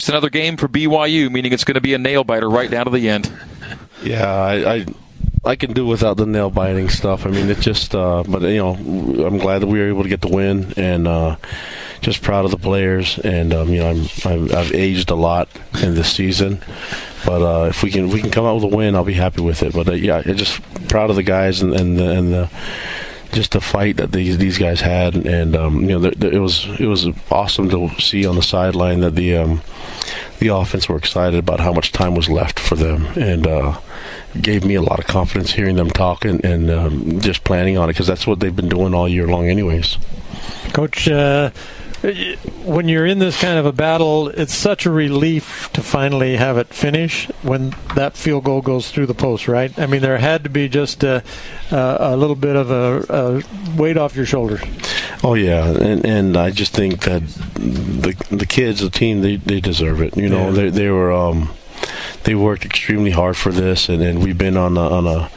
It's another game for BYU, meaning it's going to be a nail biter right down to the end. Yeah, I, I I can do without the nail biting stuff. I mean, it just, uh, but you know, I'm glad that we were able to get the win, and uh, just proud of the players. And um, you know, I'm, i have aged a lot in this season, but uh, if we can if we can come out with a win, I'll be happy with it. But uh, yeah, just proud of the guys and and the, and the just the fight that these these guys had, and um, you know, the, the, it was it was awesome to see on the sideline that the um, the offense were excited about how much time was left for them, and uh, gave me a lot of confidence hearing them talk and, and um, just planning on it because that's what they've been doing all year long, anyways. Coach. Uh, when you're in this kind of a battle, it's such a relief to finally have it finish when that field goal goes through the post, right? I mean, there had to be just a, a little bit of a, a, weight off your shoulders. Oh yeah, and and I just think that the the kids, the team, they they deserve it. You know, yeah. they they were um they worked extremely hard for this, and, and we've been on a, on a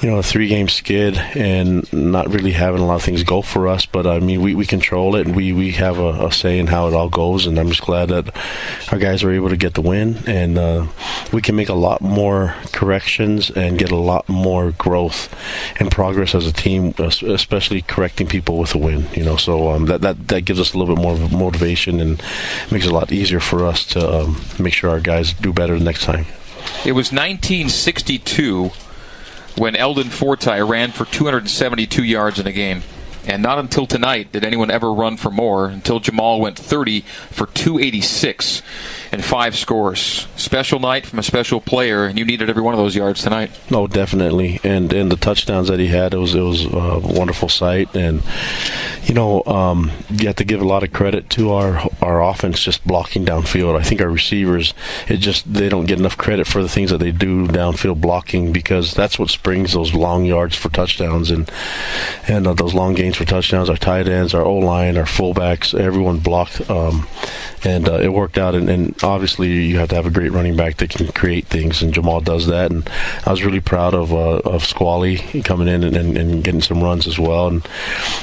you know, a three game skid and not really having a lot of things go for us. But I mean, we, we control it and we, we have a, a say in how it all goes. And I'm just glad that our guys were able to get the win. And uh, we can make a lot more corrections and get a lot more growth and progress as a team, especially correcting people with a win. You know, so um, that, that, that gives us a little bit more motivation and makes it a lot easier for us to um, make sure our guys do better the next time. It was 1962 when Eldon Fortie ran for 272 yards in a game. And not until tonight did anyone ever run for more until Jamal went 30 for 286 and five scores. Special night from a special player, and you needed every one of those yards tonight. No, definitely, and and the touchdowns that he had, it was it was a wonderful sight, and you know um, you have to give a lot of credit to our our offense just blocking downfield. I think our receivers, it just they don't get enough credit for the things that they do downfield blocking because that's what springs those long yards for touchdowns and and uh, those long gains for touchdowns. Our tight ends, our O line, our fullbacks, everyone blocked, um, and uh, it worked out. And, and obviously you have to have a great running back that can create things, and Jamal does that. And I was really proud of uh, of Squally coming in and, and, and, getting some runs as well. And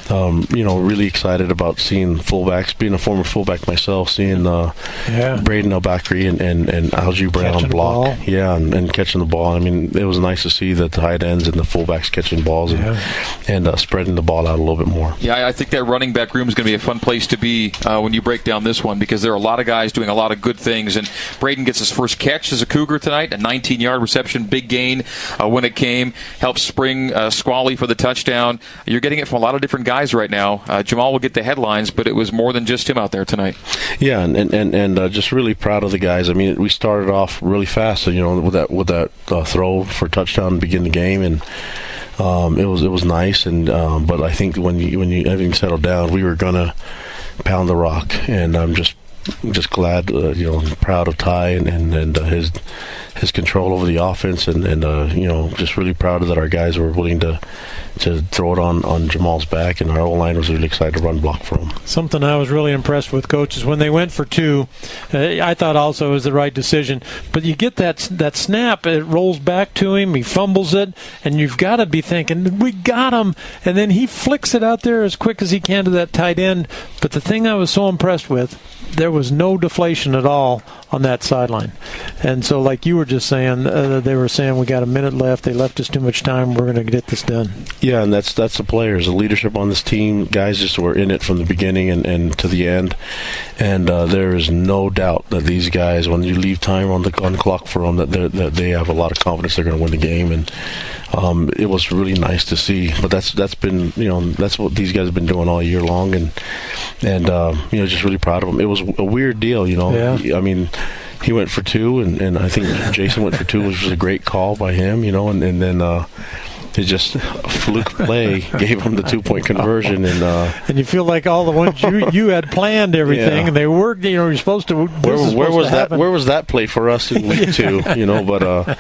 um, you know, really excited about seeing fullbacks. Being a former fullback myself, seeing uh, yeah. Brayden El-Bakri and and, and Algie Brown catching block, yeah, and, and, catching the ball. I mean, it was nice to see the tight ends and the fullbacks catching balls and, yeah. and uh, spreading the ball out a little bit more. Yeah, I think that running back room is going to be a fun place to be uh, when you break down this one because there are a lot of guys doing a lot of good things. And Braden gets his first catch as a Cougar tonight, a 19 yard reception, big gain uh, when it came, helps spring uh, Squally for the touchdown. You're getting it from a lot of different guys right now. Uh, Jamal will get the headlines, but it was more than just him out there tonight. Yeah, and and and uh, just really proud of the guys. I mean, we started off really fast, you know, with that with that uh, throw for touchdown to begin the game, and. Um, it was it was nice, and um, but I think when you when you everything settled down, we were gonna pound the rock, and I'm just just glad, uh, you know, proud of Ty and and, and uh, his his control over the offense, and and uh, you know, just really proud that our guys were willing to to throw it on, on Jamal's back, and our O line was really excited to run block for him. Something I was really impressed with, coaches, when they went for two, uh, I thought also was the right decision. But you get that that snap, it rolls back to him, he fumbles it, and you've got to be thinking, we got him, and then he flicks it out there as quick as he can to that tight end. But the thing I was so impressed with, there was no deflation at all on that sideline. And so, like you were just saying, uh, they were saying we got a minute left. They left us too much time. We're going to get this done. Yeah, and that's that's the players, the leadership on this team. Guys just were in it from the beginning and, and to the end. And uh, there is no doubt that these guys, when you leave time on the on clock for them, that, that they have a lot of confidence they're going to win the game. And um, it was really nice to see. But that's that's been you know that's what these guys have been doing all year long, and and uh, you know just really proud of them. It was a weird deal, you know. Yeah. I mean he went for two, and, and I think Jason went for two, which was a great call by him, you know, and, and then uh, it just fluke play gave them the two point conversion, and uh, and you feel like all the ones you you had planned everything, yeah. and they worked. You know, you're supposed to. Where, where was that? Happen. Where was that play for us in week two? You know, but uh,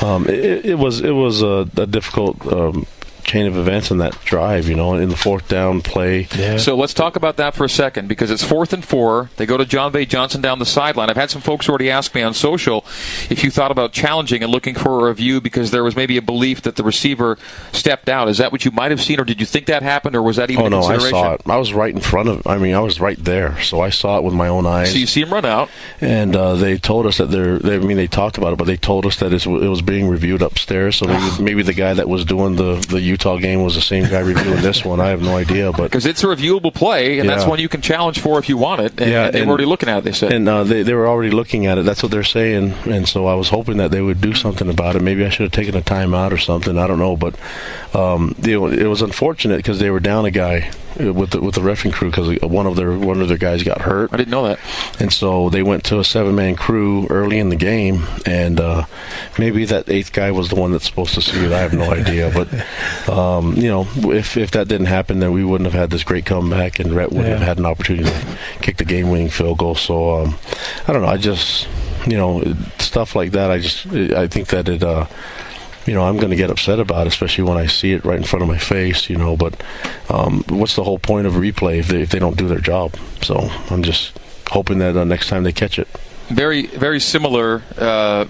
um, it, it, was it was a, a difficult. Um, chain of events in that drive. You know, in the fourth down play. Yeah. So let's talk about that for a second because it's fourth and four. They go to Jon'Vea Johnson down the sideline. I've had some folks already ask me on social if you thought about challenging and looking for a review because there was maybe a belief that the receiver stepped out. Is that what you might have seen, or did you think that happened, or was that even Oh a no, I saw it. I was right in front of. I mean, I was right there, so I saw it with my own eyes. So you see him run out. and uh, they told us that they're. They, I mean, they talked about it, but they told us that it was being reviewed upstairs. So maybe, maybe the guy that was doing the the Utah game was the same guy reviewing this one. I have no idea, but Because it's a reviewable play, and that's one you can challenge for if you want it. And, Yeah, and they were already looking at it. They said. and uh, they they were already looking at it. That's what they're saying, and so I was hoping that they would do something about it. Maybe I should have taken a timeout or something. I don't know, but um, know, it was unfortunate because they were down a guy with the, with the refing crew because one of their one of their guys got hurt. I didn't know that. And so they went to a seven man crew early in the game, and uh, maybe that eighth guy was the one that's supposed to see it. I have no idea. But, um, you know, if, if that didn't happen, then we wouldn't have had this great comeback, and Rhett would have Yeah. had an opportunity to kick the game winning field goal. So um, I don't know. I just, you know, stuff like that, I just, I think that it. Uh, you know, I'm going to get upset about, especially when I see it right in front of my face. You know, but um, what's the whole point of replay if they, if they don't do their job? So I'm just hoping that uh, next time they catch it. very very similar uh,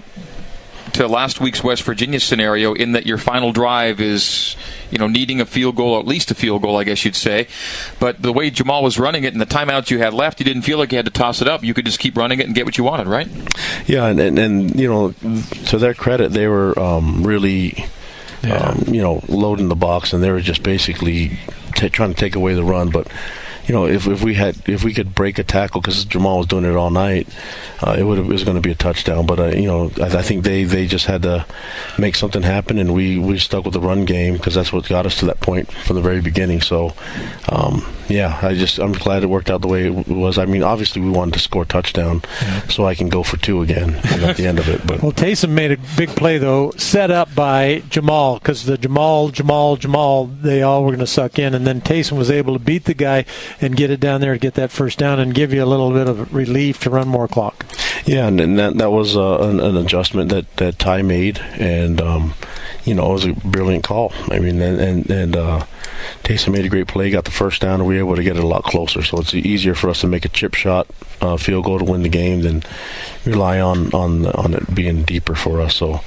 to last week's West Virginia scenario in that your final drive is you know needing a field goal or at least a field goal I guess you'd say. But the way Jamal was running it and the timeouts you had left you didn't feel like you had to toss it up. You could just keep running it and get what you wanted right? Yeah, and, and, and you know, to their credit, they were um, really, um, you know, loading the box, and they were just basically t- trying to take away the run. But you know, if, if we had if we could break a tackle because Jamal was doing it all night, uh, it would it was going to be a touchdown. But uh, you know, I, I think they, they just had to make something happen, and we, we stuck with the run game because that's what got us to that point from the very beginning. So, um, yeah, I just I'm glad it worked out the way it was. I mean, obviously we wanted to score a touchdown, so I can go for two again at the end of it. But Well, Taysom made a big play though, set up by Jamal because the Jamal, Jamal, Jamal, they all were going to suck in, and then Taysom was able to beat the guy and get it down there to get that first down and give you a little bit of relief to run more clock. Yeah, and, and that that was uh, an, an adjustment that that Ty made, and um, you know it was a brilliant call. I mean, and and, and uh, Taysom made a great play, got the first down, and we were able to get it a lot closer. So it's easier for us to make a chip shot uh, field goal to win the game than rely on on on it being deeper for us. So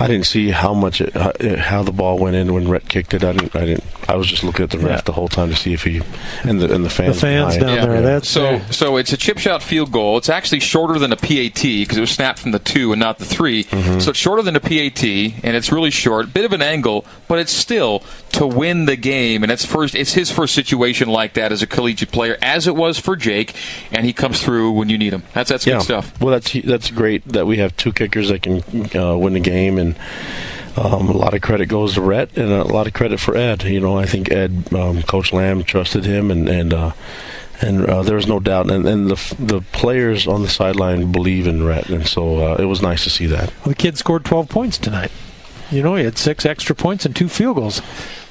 I didn't see how much it, how, how the ball went in when Rhett kicked it. I didn't. I didn't. I was just looking at the ref Yeah. the whole time to see if he and the and the fans The fans behind. down there, that's so there. so it's a chip shot field goal it's actually shorter than a PAT because it was snapped from the two and not the 3 Mm-hmm. so it's shorter than a PAT and it's really short bit of an angle but it's still to win the game and it's first it's his first situation like that as a collegiate player as it was for Jake and he comes through when you need him that's that's good stuff Well, that's that's great that we have two kickers that can uh, win the game, and um, a lot of credit goes to Rhett, and a lot of credit for Ed. You know, I think Ed, um, Coach Lamb, trusted him, and and uh, and uh, there was no doubt, and, and the the players on the sideline believe in Rhett, and so uh, it was nice to see that. Well, the kid scored 12 points tonight. You know, he had six extra points and two field goals.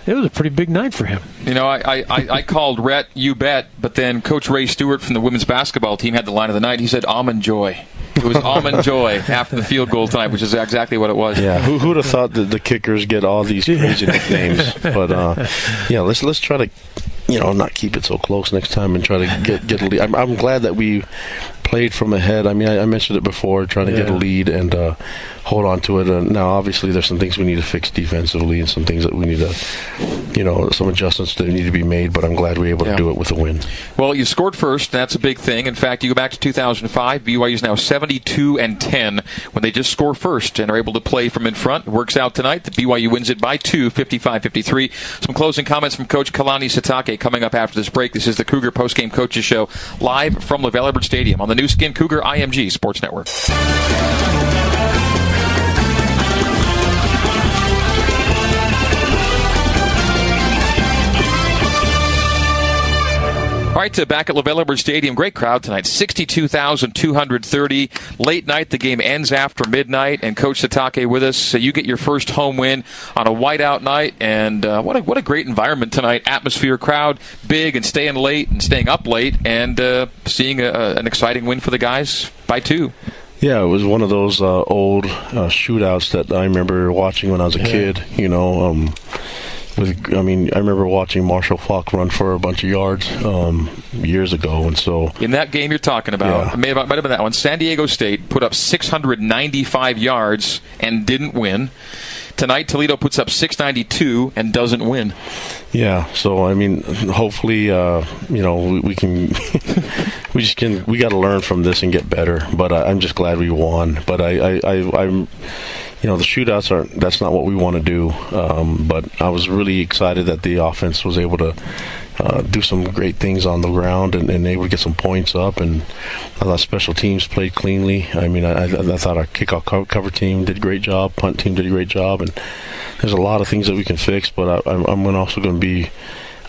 It was a pretty big night for him. You know, I, I, I I called Rhett, you bet, but then Coach Ray Stewart from the women's basketball team had the line of the night. He said almond joy. It was almond joy after the field goal tonight, which is exactly what it was. Yeah, who who'd have thought that the kickers get all these crazy nicknames? But uh, yeah, let's let's try to, you know, not keep it so close next time and try to get get a lead. I'm, I'm glad that we played from ahead. I mean, I, I mentioned it before, trying to get a lead and uh, hold on to it. And now, obviously, there's some things we need to fix defensively and some things that we need to, you know, some adjustments that need to be made. But I'm glad we were able Yeah. to do it with a win. Well, you scored first. That's a big thing. In fact, you go back to 2005. BYU is now 72 and 10 when they just score first and are able to play from in front. It works out tonight. The BYU wins it by two, 55-53. Some closing comments from Coach Kalani Sitake coming up after this break. This is the Cougar postgame coaches show live from LaVell Edwards Stadium on the Nu Skin Cougar IMG Sports Network. All right, to back at LaVell Edwards Stadium. Great crowd tonight. 62,230. Late night. The game ends after midnight. And Coach Sitake with us. So you get your first home win on a whiteout night. And uh, what, a, what a great environment tonight. Atmosphere, crowd, big, and staying late and staying up late. And uh, seeing a, an exciting win for the guys by two. Yeah, it was one of those uh, old uh, shootouts that I remember watching when I was a kid. You know, um, I mean I remember watching Marshall Faulk run for a bunch of yards um, years ago, and so in that game you're talking about, Yeah. may have, might have been that one. San Diego State put up 695 yards and didn't win. Tonight Toledo puts up 692 and doesn't win. yeah. So I mean, hopefully, uh, you know, we, we can we just can we got to learn from this and get better. But I, I'm just glad we won. But I, I, I I'm. You know the shootouts are that's not what we want to do. Um, but I was really excited that the offense was able to uh, do some great things on the ground and, and able to get some points up. And I thought special teams played cleanly. I mean, I, I thought our kickoff co- cover team did a great job. Punt team did a great job. And there's a lot of things that we can fix. But I, I'm also going to be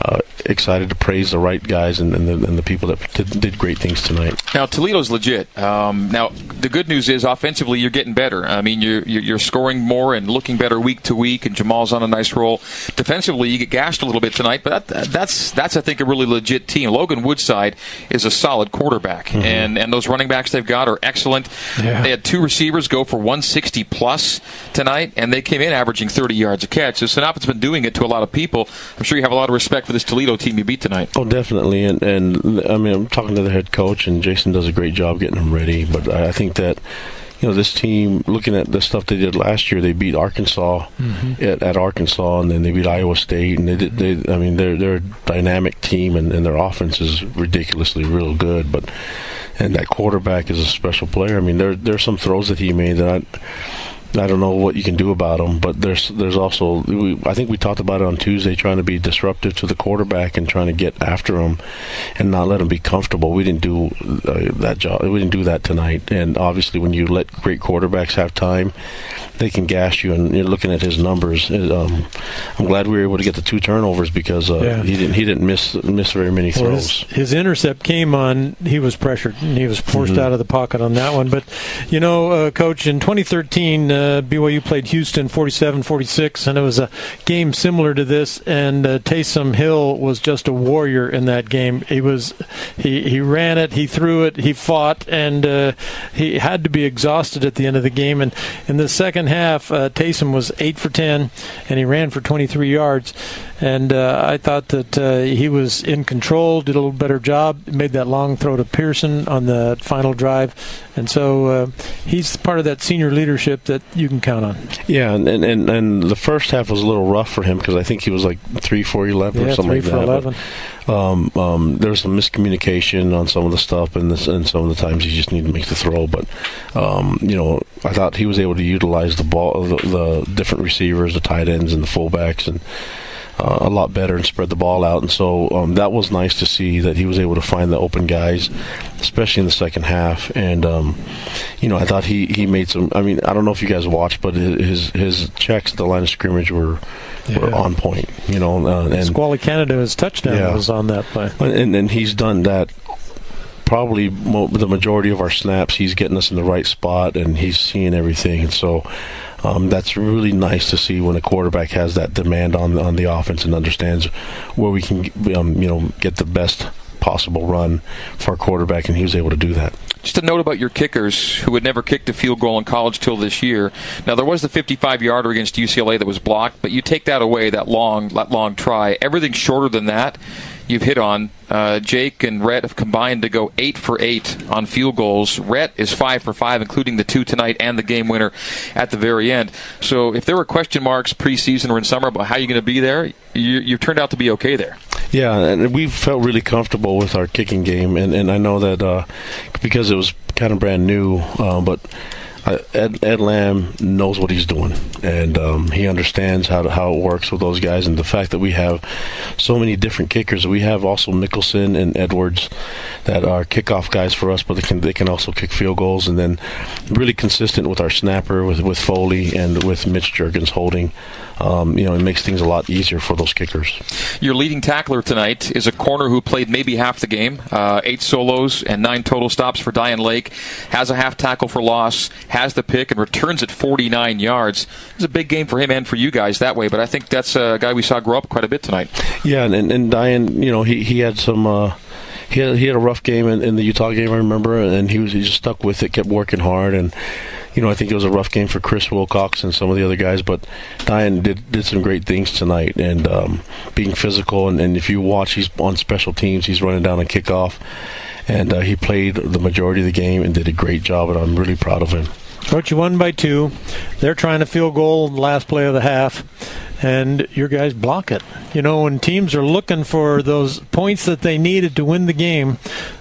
uh, excited to praise the right guys and, and, the, and the people that did, did great things tonight. Now Toledo's legit. Um, now the good news is offensively you're getting better. I mean you're you're scoring more and looking better week to week. And Jamal's on a nice roll. Defensively you get gashed a little bit tonight, but that, that's that's I think a really legit team. Logan Woodside is a solid quarterback, and and those running backs they've got are excellent. Yeah. They had two receivers go for 160 plus tonight, and they came in averaging 30 yards a catch. So Sinopat's been doing it to a lot of people. I'm sure you have a lot of respect for this Toledo team you beat tonight. Oh, definitely, and and I mean, I'm talking to the head coach, and Jason does a great job getting them ready. But I I think that you know this team, looking at the stuff they did last year, they beat Arkansas mm-hmm. at, at Arkansas, and then they beat Iowa State, and they did. They, I mean, they're they're a dynamic team, and, and their offense is ridiculously real good. But and that quarterback is a special player. I mean, there there's some throws that he made that. I, I don't know what you can do about them, but there's there's also we, I think we talked about it on Tuesday, trying to be disruptive to the quarterback and trying to get after him, and not let him be comfortable. We didn't do uh, that job. We didn't do that tonight. And obviously, when you let great quarterbacks have time, they can gash you. And you're looking at his numbers. it, Um, I'm glad we were able to get the two turnovers because uh, Yeah. he didn't he didn't miss miss very many Well, throws. his, his intercept came on. He was pressured and he was forced Mm-hmm. out of the pocket on that one. But you know, uh, coach, in 2013, uh, BYU played Houston 47-46, and it was a game similar to this. And uh, Taysom Hill was just a warrior in that game. He was he he ran it, he threw it, he fought, and uh, he had to be exhausted at the end of the game. And in the second half, uh, Taysom was eight for ten, and he ran for 23 yards. And uh, I thought that uh, he was in control, did a little better job, made that long throw to Pearson on the final drive, and so uh, he's part of that senior leadership that you can count on. Yeah, and, and and the first half was a little rough for him because I think he was like three for eleven or something like that. 11. But, um, um, there was some miscommunication on some of the stuff, and, this, and some of the times he just needed to make the throw. But um, you know, I thought he was able to utilize the ball, the, the different receivers, the tight ends, and the fullbacks, and uh, a lot better and spread the ball out. And so um, that was nice to see that he was able to find the open guys, especially in the second half. And um, you know, I thought he, he made some. I mean, I don't know if you guys watched, but his his checks at the line of scrimmage were were on point. You know, uh, and Squally Canada, his touchdown Yeah. was on that play. and, and he's done that probably mo- the majority of our snaps he's getting us in the right spot and he's seeing everything and so um, that's really nice to see when a quarterback has that demand on on the offense and understands where we can um, you know get the best possible run for a quarterback and he was able to do that Just a note about your kickers who had never kicked a field goal in college till this year. Now there was the 55 yarder against UCLA that was blocked, but you take that away, that long, that long try. Everything shorter than that, you've hit on. Uh, Jake and Rhett have combined to go eight for eight on field goals. Rhett is five for five, including the two tonight and the game winner at the very end. So if there were question marks preseason or in summer about how you're going to be there, you, you've turned out to be okay there. Yeah, and we felt really comfortable with our kicking game, and, and I know that uh, because it was kind of brand new, uh, but Ed, Ed Lamb knows what he's doing, and um, he understands how to, how it works with those guys, and the fact that we have so many different kickers. We have also Mickelson and Edwards that are kickoff guys for us, but they can they can also kick field goals, and then really consistent with our snapper with with Foley and with Mitch Jurgens holding. Um, you know, it makes things a lot easier for those kickers. Your leading tackler tonight is a corner who played maybe half the game, uh, eight solos and nine total stops for Dayan Lake. Has a half tackle for loss, has the pick, and returns at 49 yards. It's a big game for him and for you guys that way. But I think that's a guy we saw grow up quite a bit tonight. Yeah, and and, and Dayan, you know, he he had some. Uh, he had, he had a rough game in, in the Utah game, I remember, and he was he just stuck with it, kept working hard, and you know, I think it was a rough game for Chris Wilcox and some of the other guys, but Dayan did did some great things tonight and um, being physical. And, and if you watch, he's on special teams. He's running down a kickoff, and uh, he played the majority of the game and did a great job. And I'm really proud of him. Coach, you won by two. They're trying to field goal the last play of the half, and your guys block it. You know, when teams are looking for those points that they needed to win the game,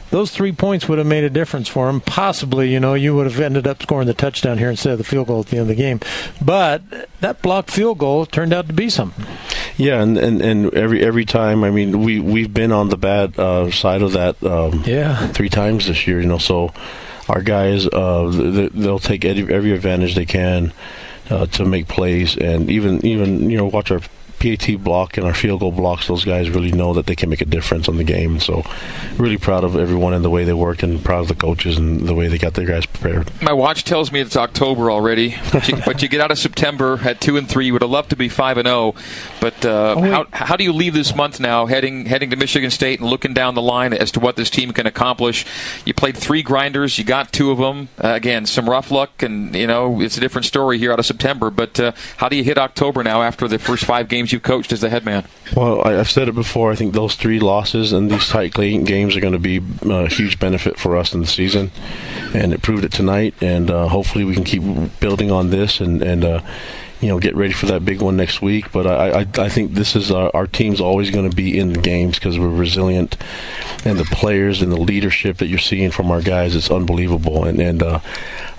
those three points would have made a difference for them. Possibly, you know, you would have ended up scoring the touchdown here instead of the field goal at the end of the game. But that blocked field goal turned out to be something. Yeah, and, and, and every every time, I mean, we we've been on the bad uh, side of that. Um, yeah, three times this year. You know, so our guys uh, they'll take every, advantage they can uh, to make plays, and even even you know watch our PAT block and our field goal blocks, those guys really know that they can make a difference on the game. So, really proud of everyone and the way they worked, and proud of the coaches and the way they got their guys prepared. My watch tells me it's October already, but you, but you get out of September at two and three. You would have loved to be five and zero, oh, but uh, oh, how how do you leave this month now, heading heading to Michigan State and looking down the line as to what this team can accomplish? You played three grinders, you got two of them. Uh, again, some rough luck, and you know it's a different story here out of September. But uh, how do you hit October now after the first five games? You've coached as the head man? Well, I, have said it before. I think those three losses and these tight games are going to be a huge benefit for us in the season, and it proved it tonight. And uh, hopefully, we can keep building on this and and. Uh, you know, get ready for that big one next week. But I, I, I think this is our, our team's always going to be in the games because we're resilient, and the players and the leadership that you're seeing from our guys, is unbelievable. And and uh,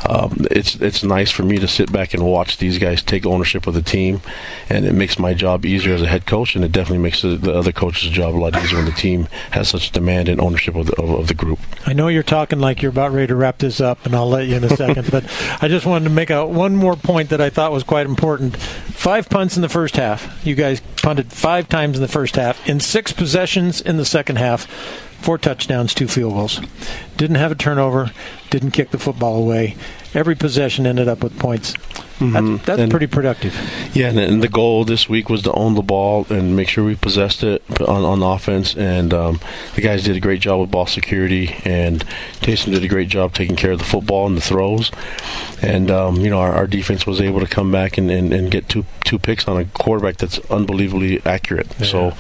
um, it's it's nice for me to sit back and watch these guys take ownership of the team, and it makes my job easier as a head coach, and it definitely makes the, the other coach's job a lot easier when the team has such demand and ownership of the, of, of the group. I know you're talking like you're about ready to wrap this up, and I'll let you in a second, but I just wanted to make a one more point that I thought was quite important. Five punts in the first half. You guys punted five times in the first half, in six possessions in the second half four touchdowns, two field goals. Didn't have a turnover, didn't kick the football away. Every possession ended up with points. Mm-hmm. That's, that's pretty productive. Yeah, and, and, the goal this week was to own the ball and make sure we possessed it on, on offense. And um, the guys did a great job with ball security, and Taysom did a great job taking care of the football and the throws. And um, you know, our, our, defense was able to come back and, and, and, get two two picks on a quarterback that's unbelievably accurate. Yeah. So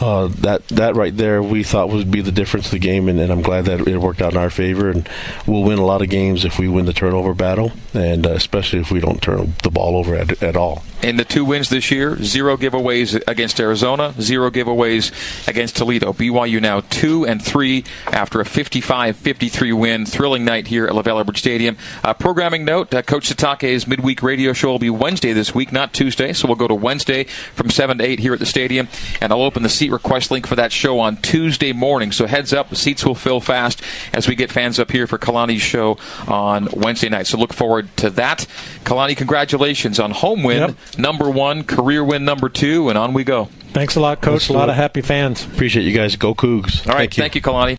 uh, that that right there, we thought would be the difference of the game, and, and, I'm glad that it worked out in our favor. And we'll win a lot of games if we win the turnover battle, and uh, especially if we don't turn the ball over at, at all. In the two wins this year, zero giveaways against Arizona, zero giveaways against Toledo. BYU now two and three after a 55-53 win. Thrilling night here at LaVell Edwards Stadium. Uh, programming note: uh, Coach Sitake's midweek radio show will be Wednesday this week, not Tuesday. So we'll go to Wednesday from seven to eight here at the stadium, and I'll open the seat request link for that show on Tuesday morning. So heads up, the seats will fill fast as we get fans up here for Kalani's show on Wednesday night. So look forward to that. Kalani, congratulations on home win yep. Number one, career win number two, and on we go. Thanks a lot, Coach. A lot of happy fans. Appreciate you guys. Go Cougs. All right. Thank you, thank you Kalani.